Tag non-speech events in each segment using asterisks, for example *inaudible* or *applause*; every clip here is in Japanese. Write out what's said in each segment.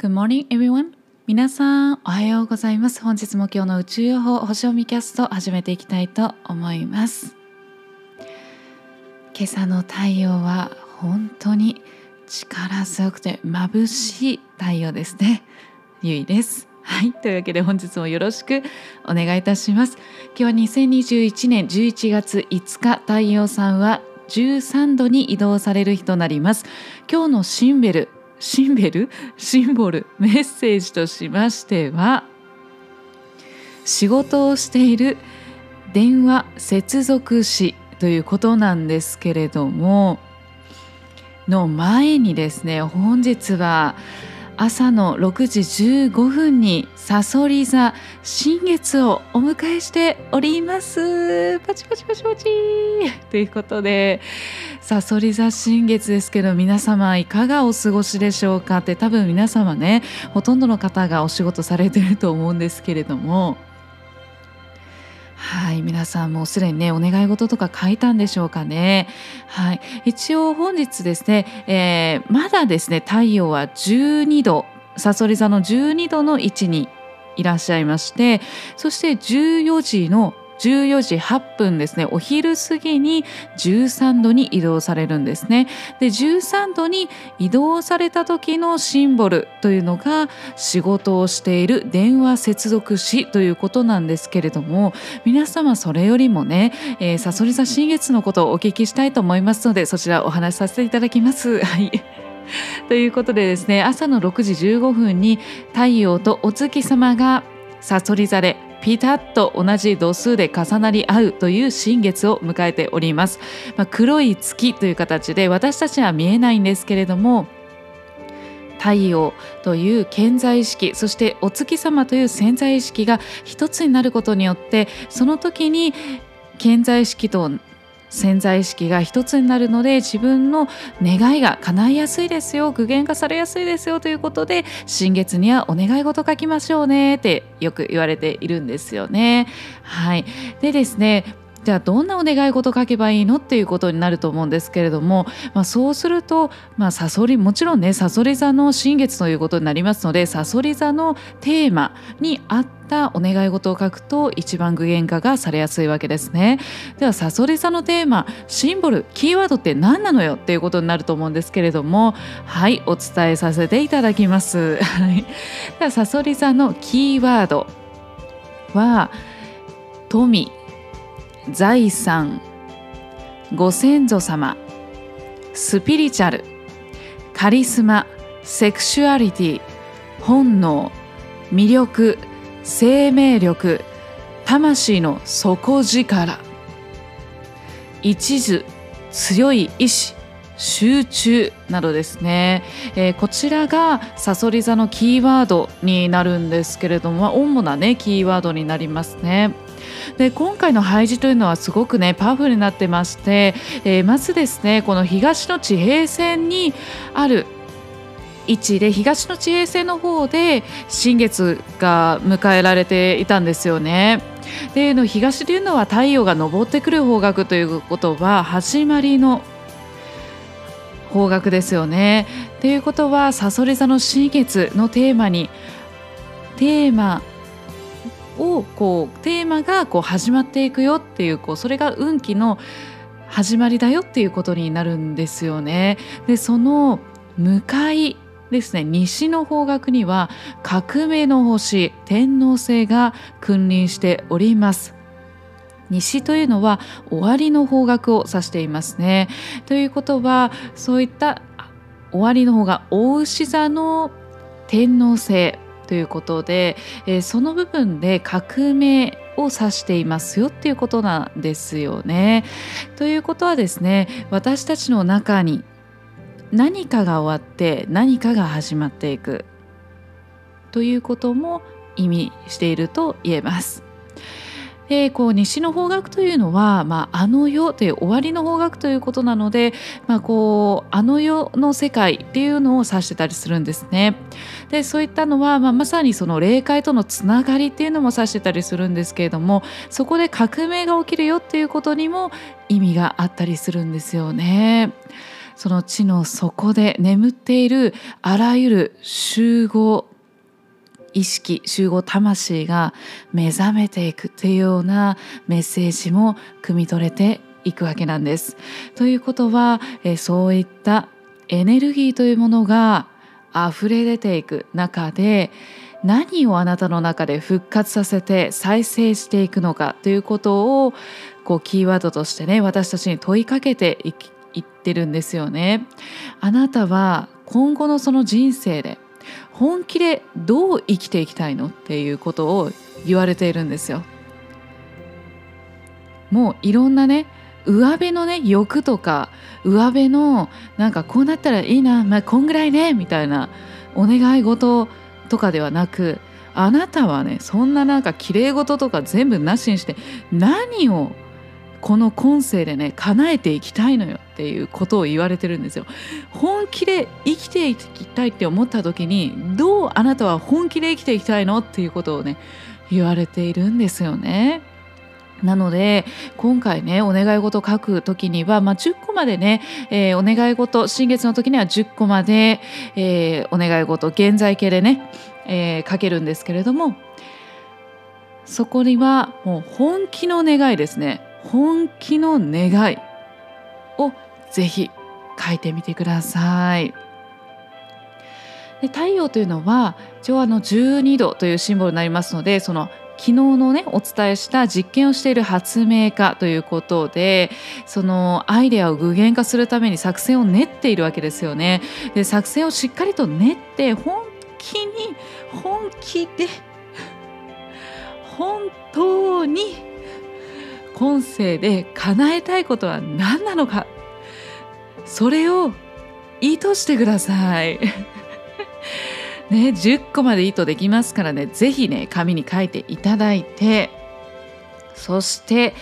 Good morning, everyone. 皆さん、おはようございます。本日も今日の宇宙予報星読みキャスト始めていきたいと思います。今朝の太陽は本当に力強くて眩しい太陽ですね。ゆいです。はい、というわけで本日もよろしくお願いいたします。今日は2021年11月5日、太陽さんは13度に移動される日となります。今日のシンベルシンベルシンボルメッセージとしましては仕事をしている電話接続詞ということなんですけれどもの前にですね本日は朝の6時15分にさそり座新月をお迎えしております。パチパチパチパチ。ということでさそり座新月ですけど皆様いかがお過ごしでしょうか？って多分皆様ねほとんどの方がお仕事されてると思うんですけれども。はい。皆さんもうすでにねお願い事とか書いたんでしょうかね。はい。一応本日ですね、えー、まだですね太陽は12度さそり座の12度の位置にいらっしゃいましてそして14時の14時8分ですね。お昼過ぎに13度に移動されるんですね。で13度に移動された時のシンボルというのが仕事をしている電話接続詞ということなんですけれども皆様それよりもね、えー、サソリ座新月のことをお聞きしたいと思いますのでそちらお話しさせていただきます。*laughs* はい。ということでですね朝の6時15分に太陽とお月様がさそり座でピタッと同じ度数で重なり合うという新月を迎えております、まあ、黒い月という形で私たちは見えないんですけれども太陽という健在意識そしてお月様という潜在意識が一つになることによってその時に健在意識と潜在意識が一つになるので自分の願いが叶いやすいですよ具現化されやすいですよということで新月にはお願い事書きましょうねってよく言われているんですよね。はい、でですねじゃあどんなお願い事書けばいいのっていうことになると思うんですけれども、まあ、そうすると、まあ、サソリもちろんねさそり座の新月ということになりますのでさそり座のテーマに合ったたお願い事を書くと一番具現化がされやすいわけですね。ではさそり座のテーマシンボルキーワードって何なのよっていうことになると思うんですけれどもはいお伝えさせていただきます。ではさそり座のキーワードは富財産ご先祖様スピリチュアルカリスマセクシュアリティ本能魅力生命力魂の底力一途強い意志集中などですね、えー、こちらがさそり座のキーワードになるんですけれども主なねキーワードになりますね。で今回の配置というのはすごくねパワフルになってまして、えー、まずですねこの東の地平線にある位置で東の地平線の方で新月が迎えられていたんですよね。での東というのは太陽が昇ってくる方角ということは始まりの方角ですよね。ということはさそり座の新月のテーマにテーマをこうテーマがこう始まっていくよっていうこうそれが運気の始まりだよっていうことになるんですよね。でその向かいですね西の方角には革命の星天皇星が君臨しております。西というのは終わりの方角を指していますね。ということはそういった終わりの方が大牛座の天皇星ということで、えー、その部分で革命を指していますよっていうことなんですよね。ということはですね私たちの中に何かが終わって何かが始まっていくということも意味していると言えます。でこう西の方角というのは、まあ、あの世という終わりの方角ということなので、まあ、こうあの世の世界っていうのを指してたりするんですね。でそういったのは、まあ、まさにその霊界とのつながりっていうのも指してたりするんですけれどもそこで革命が起きるよっていうことにも意味があったりするんですよね。その地の底で眠っているあらゆる集合意識集合魂が目覚めていくというようなメッセージも汲み取れていくわけなんです。ということはえそういったエネルギーというものが溢れ出ていく中で何をあなたの中で復活させて再生していくのかということをこうキーワードとしてね私たちに問いかけていき言ってるんですよね。あなたは今後のその人生で本気でどう生きていきたいのっていうことを言われているんですよ。もういろんなね上辺のね欲とか上辺のなんかこうなったらいいな、まあ、こんぐらいねみたいなお願い事とかではなくあなたはねそんななんかきれい事とか全部なしにして何をこの今世でね叶えていきたいのよっていうことを言われてるんですよ。本気で生きていきたいって思った時にどうあなたは本気で生きていきたいのっていうことをね言われているんですよね。なので今回ねお願い事書く時には、まあ、10個までね、えー、お願い事新月の時には10個まで、えー、お願い事現在形でね、えー、書けるんですけれどもそこにはもう本気の願いですね本気の願いをぜひ書いてみてください。で太陽というのは一応あの12度というシンボルになりますのでその昨日のねお伝えした実験をしている発明家ということでそのアイデアを具現化するために作戦を練っているわけですよね。で作戦をしっかりと練って本気に本気で本当に今世で叶えたいことは何なのか。それを意図してください。*laughs* ね、10個まで意図できますからね。是非ね紙に書いていただいて。そして、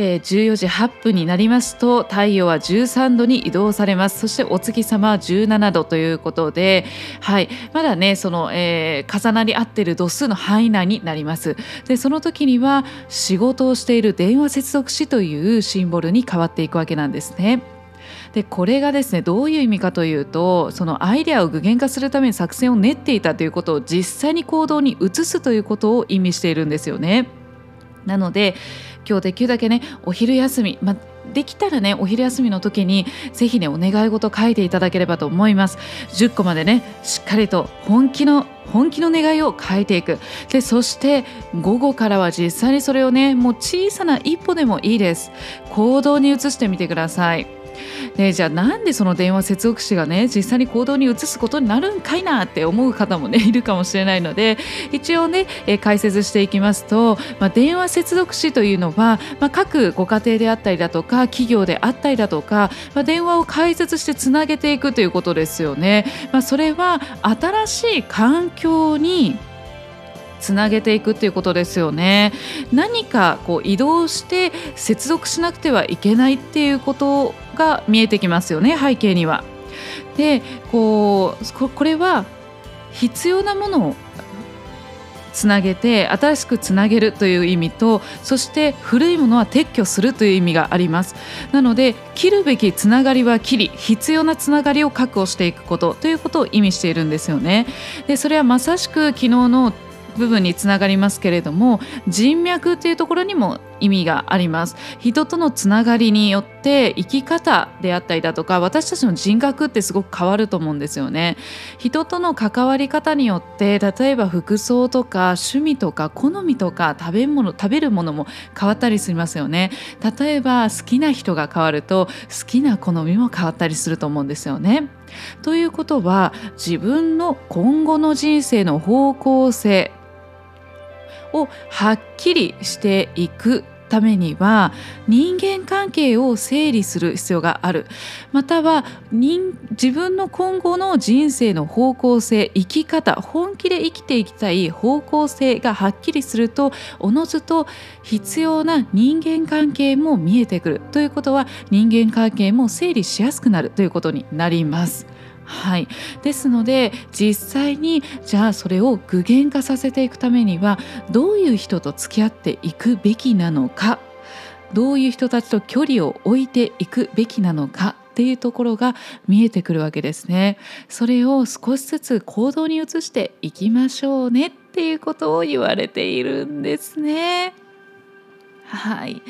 えー、14時8分になりますと太陽は13度に移動されますそしてお月様は17度ということで、はい、まだねその、えー、重なり合っている度数の範囲内になりますでその時には仕事をしている電話接続詞というシンボルに変わっていくわけなんですね。でこれがですねどういう意味かというとそのアイデアを具現化するために作戦を練っていたということを実際に行動に移すということを意味しているんですよね。なので今日できるだけねお昼休み、まできたらねお昼休みの時にぜひねお願い事書いていただければと思います。10個までねしっかりと本気の本気の願いを書いていく。でそして午後からは実際にそれをねもう小さな一歩でもいいです。行動に移してみてください。でじゃあなんでその電話接続詞がね実際に行動に移すことになるんかいなって思う方もね *laughs* いるかもしれないので一応ね、え解説していきますと、まあ、電話接続詞というのは、まあ、各ご家庭であったりだとか企業であったりだとか、まあ、電話を解説してつなげていくということですよね。まあ、それは新しい環境につなげていくっていうことですよね。何かこう移動して接続しなくてはいけないっていうことが見えてきますよね背景には。でこうこれは必要なものをつなげて新しくつなげるという意味とそして古いものは撤去するという意味があります。なので切るべきつながりは切り必要なつながりを確保していくことということを意味しているんですよね。でそれはまさしく昨日の部分につながりますけれども人脈っていうところにも意味があります。人とのつながりによって生き方であったりだとか私たちの人格ってすごく変わると思うんですよね。人との関わり方によって例えば服装とか趣味とか好みとか食べ物食べるものも変わったりしますよね。例えば好きな人が変わると好きな好みも変わったりすると思うんですよね。ということは自分の今後の人生の方向性をはっきりしていくためには人間関係を整理する必要があるまたは人自分の今後の人生の方向性生き方本気で生きていきたい方向性がはっきりするとおのずと必要な人間関係も見えてくるということは人間関係も整理しやすくなるということになります。はい、ですので実際にじゃあそれを具現化させていくためにはどういう人と付き合っていくべきなのかどういう人たちと距離を置いていくべきなのかっていうところが見えてくるわけですね。それを少しずつ行動に移していきましょうねっていうことを言われているんですね。はい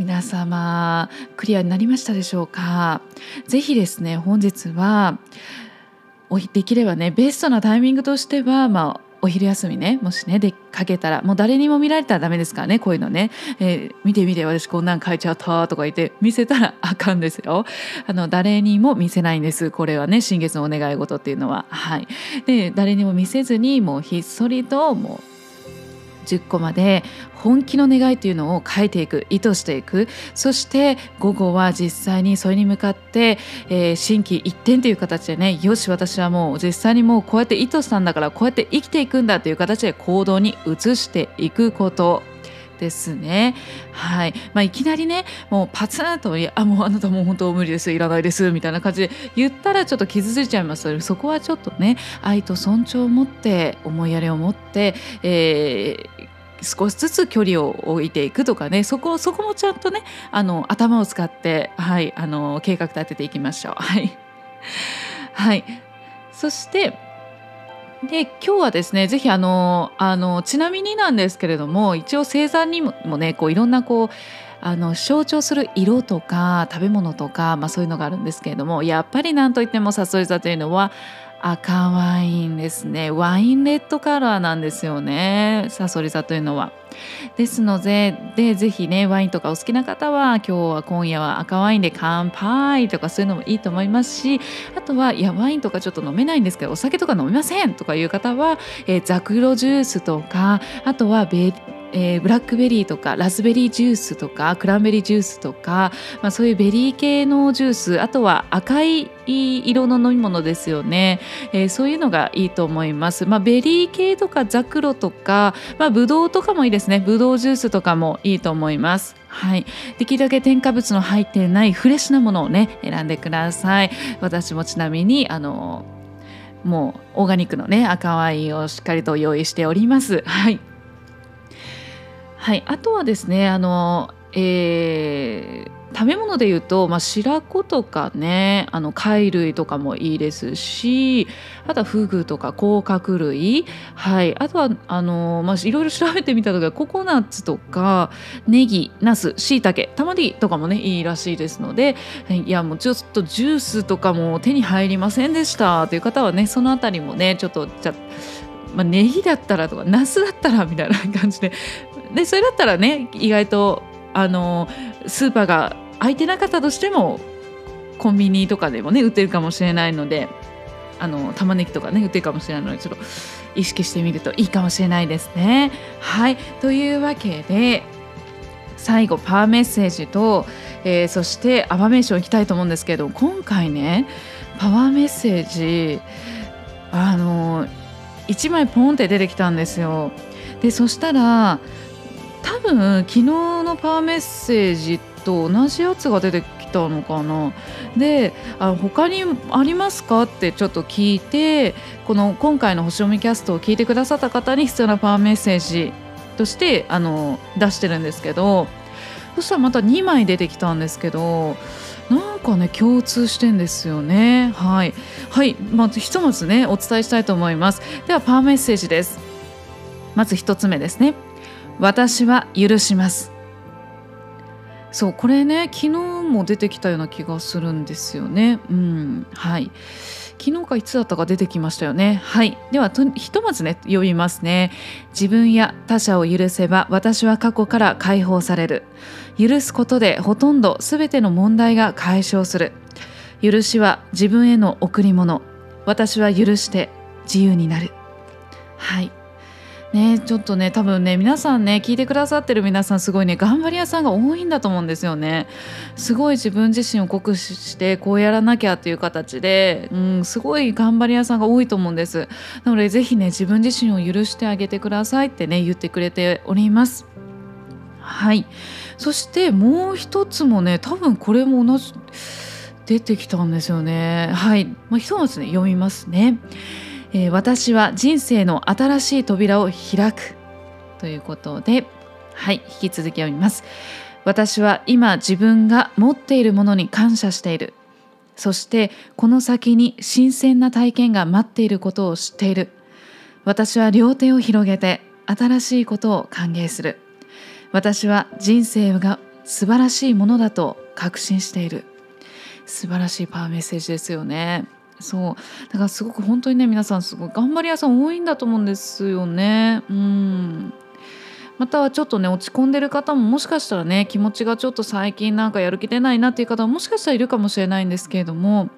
皆様クリアになりましたでしょうか？ぜひですね本日はできればねベストなタイミングとしては、まあ、お昼休みねもしね出かけたらもう誰にも見られたらダメですからねこういうのね、えー、見て見て私こんなん書いちゃったとか言って見せたらあかんですよ。あの誰にも見せないんですこれはね新月のお願い事っていうのは。はい。で誰にも見せずにもうひっそりともう10個まで本気の願いというのを書いていく意図していく。そして午後は実際にそれに向かって、えー、心機一転という形でねよし私はもう実際にもうこうやって意図したんだからこうやって生きていくんだという形で行動に移していくこと。ですね。はい。まあ、いきなりね、もうパツンと、いや、もうあなたもう本当無理です、いらないです、みたいな感じで言ったらちょっと傷ついちゃいますので、そこはちょっとね、愛と尊重を持って、思いやりを持って、えー少しずつ距離を置いていくとかねそこそこもちゃんとねあの頭を使って、はい、あの計画立てていきましょう。はい、はい、そしてで今日はですねぜひあのあのちなみになんですけれども一応星座にもねこういろんなこうあの象徴する色とか食べ物とか、まあ、そういうのがあるんですけれどもやっぱり何といってもさそり座というのは赤ワインですねワインレッドカラーなんですよねサソリ座というのは。ですのででぜひねワインとかお好きな方は今日は今夜は赤ワインで乾杯とかそういうのもいいと思いますしあとはいやワインとかちょっと飲めないんですけどお酒とか飲みませんとかいう方は、えー、ザクロジュースとかあとはベえー、ブラックベリーとかラズベリージュースとかクランベリージュースとか、まあ、そういうベリー系のジュースあとは赤い色の飲み物ですよね、えー、そういうのがいいと思います、まあ、ベリー系とかザクロとか、まあ、ブドウとかもいいですね。ブドウジュースとかもいいと思います。はい、できるだけ添加物の入ってないフレッシュなものをね選んでください。私もちなみにあのもうオーガニックのね赤ワインをしっかりと用意しております。はい。はい、あとはですねあの、えー、食べ物でいうと、まあ、白子とかねあの貝類とかもいいですしあとはフグとか甲殻類、はい、あとはあの、まあ、いろいろ調べてみた時はココナッツとかネギナスしいたけ玉ねぎとかもねいいらしいですのでいやもうちょっとジュースとかも手に入りませんでしたという方はねその辺りもねちょっとじゃまあ、ネギだったらとかナスだったらみたいな感じででそれだったらね意外とあのスーパーが空いてなかったとしてもコンビニとかでもね売ってるかもしれないのであの玉ねぎとかね売ってるかもしれないのでちょっと意識してみるといいかもしれないですね。はいというわけで最後パワーメッセージと、えー、そしてアファメーションいきたいと思うんですけど今回ねパワーメッセージあの1枚ポンって出てきたんですよ。でそしたら多分昨日のパワーメッセージと同じやつが出てきたのかな。であ他にありますかってちょっと聞いてこの今回の星読みキャストを聞いてくださった方に必要なパワーメッセージとしてあの出してるんですけどそしたらまた2枚出てきたんですけどなんかね共通してんですよね。はい。はい。まずひとまずねお伝えしたいと思います。ではパワーメッセージです。まず1つ目ですね。私は許します。そうこれね昨日も出てきたような気がするんですよね。うんはい。昨日かいつだったか出てきましたよね。はい。ではひとまずね読みますね。自分や他者を許せば私は過去から解放される。許すことでほとんど全ての問題が解消する。許しは自分への贈り物。私は許して自由になる。はい。ねちょっとね多分ね皆さんね聞いてくださってる皆さんすごいね頑張り屋さんが多いんだと思うんですよね。すごい自分自身を酷使してこうやらなきゃっていう形で、うん、すごい頑張り屋さんが多いと思うんです。なのでぜひね自分自身を許してあげてくださいってね言ってくれております。はい。そしてもう一つもね多分これも同じ出てきたんですよね。はい、まあ、ひとまずね読みますね。えー、私は人生の新しい扉を開く。ということではい引き続き読みます。私は今自分が持っているものに感謝している。そしてこの先に新鮮な体験が待っていることを知っている。私は両手を広げて新しいことを歓迎する。私は人生が素晴らしいものだと確信している。素晴らしいパワーメッセージですよね。そう。だからすごく本当にね皆さんすごい頑張り屋さん多いんだと思うんですよね。うん。またはちょっとね落ち込んでる方ももしかしたらね気持ちがちょっと最近なんかやる気出ないなっていう方ももしかしたらいるかもしれないんですけれども。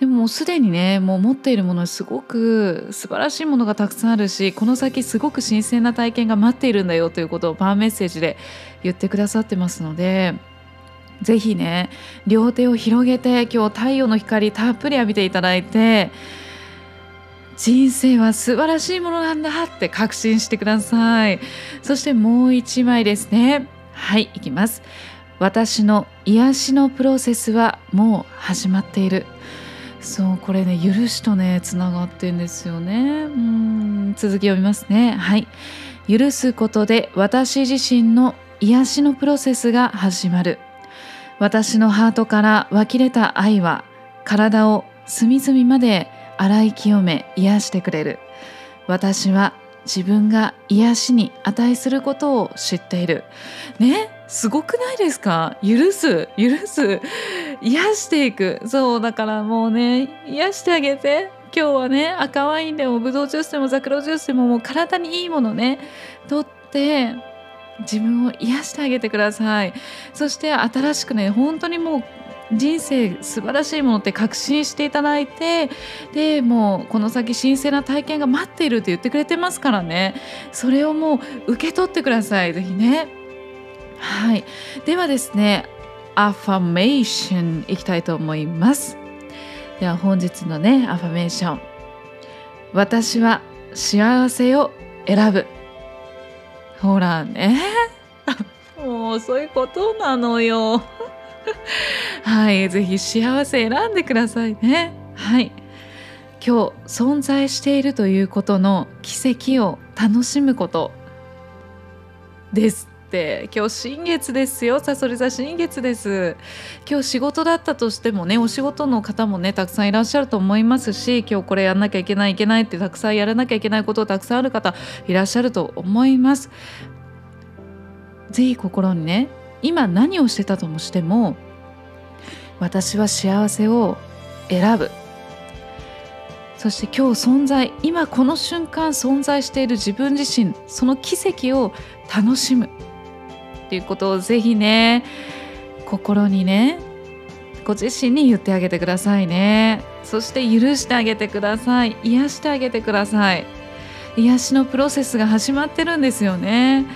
でももうすでにねもう持っているものすごく素晴らしいものがたくさんあるしこの先すごく新鮮な体験が待っているんだよということをパワーメッセージで言ってくださってますので。ぜひね両手を広げて今日太陽の光たっぷり浴びていただいて人生は素晴らしいものなんだって確信してください。そしてもう一枚ですね。はいいきます。私の癒しのプロセスはもう始まっている。そうこれね許しとねつながってんですよね。うん続き読みますね。はい。許すことで私自身の癒しのプロセスが始まる。私のハートから湧き出た愛は体を隅々まで洗い清め癒してくれる。私は自分が癒しに値することを知っている。ね？すごくないですか？許す。許す。癒していく。そうだからもうね癒してあげて。今日はね赤ワインでもブドウジュースでもザクロジュースでももう体にいいものねとって自分を癒してあげてください。そして新しくね本当にもう人生素晴らしいものって確信していただいてでもうこの先神聖な体験が待っているって言ってくれてますからね。それをもう受け取ってください。ぜひね。はい。ではですねアファメーションいきたいと思います。では本日のねアファメーション。私は幸せを選ぶ。ほらね。もうそういうことなのよ。*laughs* はいぜひ幸せ選んでくださいね。はい。今日存在しているということの奇跡を楽しむことですって今日新月ですよ。さそり座新月です。今日仕事だったとしてもねお仕事の方もねたくさんいらっしゃると思いますし今日これやんなきゃいけないいけないってたくさんやらなきゃいけないことたくさんある方いらっしゃると思います。ぜひ心にね今何をしてたともしても私は幸せを選ぶ。そして今日存在今この瞬間存在している自分自身その奇跡を楽しむ。っていうことをぜひね心にねご自身に言ってあげてくださいね。そして許してあげてください。癒してあげてください。癒しのプロセスが始まってるんですよね。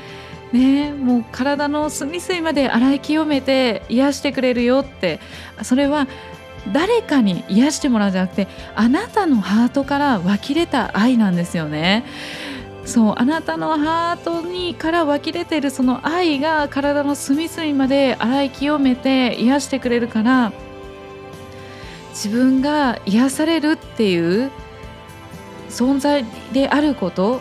ねもう体の隅々まで洗い清めて癒してくれるよって。それは誰かに癒してもらうんじゃなくてあなたのハートから湧き出た愛なんですよね。そうあなたのハートにから湧き出てるその愛が体の隅々まで洗い清めて癒してくれるから自分が癒されるっていう存在であること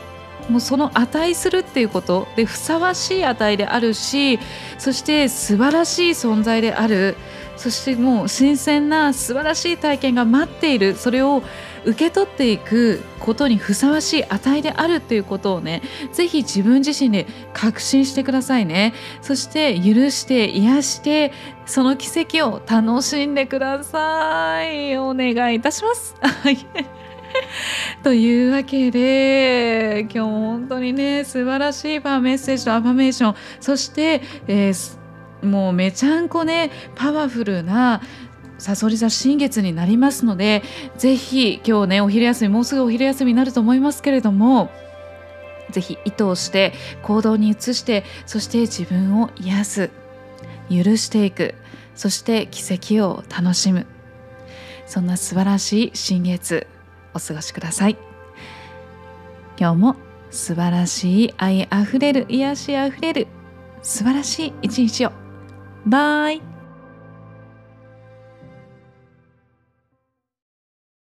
もうその値するっていうことでふさわしい値であるしそして素晴らしい存在であるそしてもう新鮮な素晴らしい体験が待っているそれを受け取っていくことにふさわしい値であるっていうことをねぜひ自分自身で確信してくださいね。そして許して癒してその奇跡を楽しんでください。お願いいたします。というわけで今日本当にね素晴らしいパワーメッセージとアファメーション。そして、えー、もうめちゃんこねパワフルなさそり座新月になりますのでぜひ今日ねお昼休みもうすぐお昼休みになると思いますけれどもぜひ意図をして行動に移してそして自分を癒す許していくそして奇跡を楽しむそんな素晴らしい新月お過ごしください。今日も素晴らしい愛あふれる癒しあふれる素晴らしい一日を。バイ。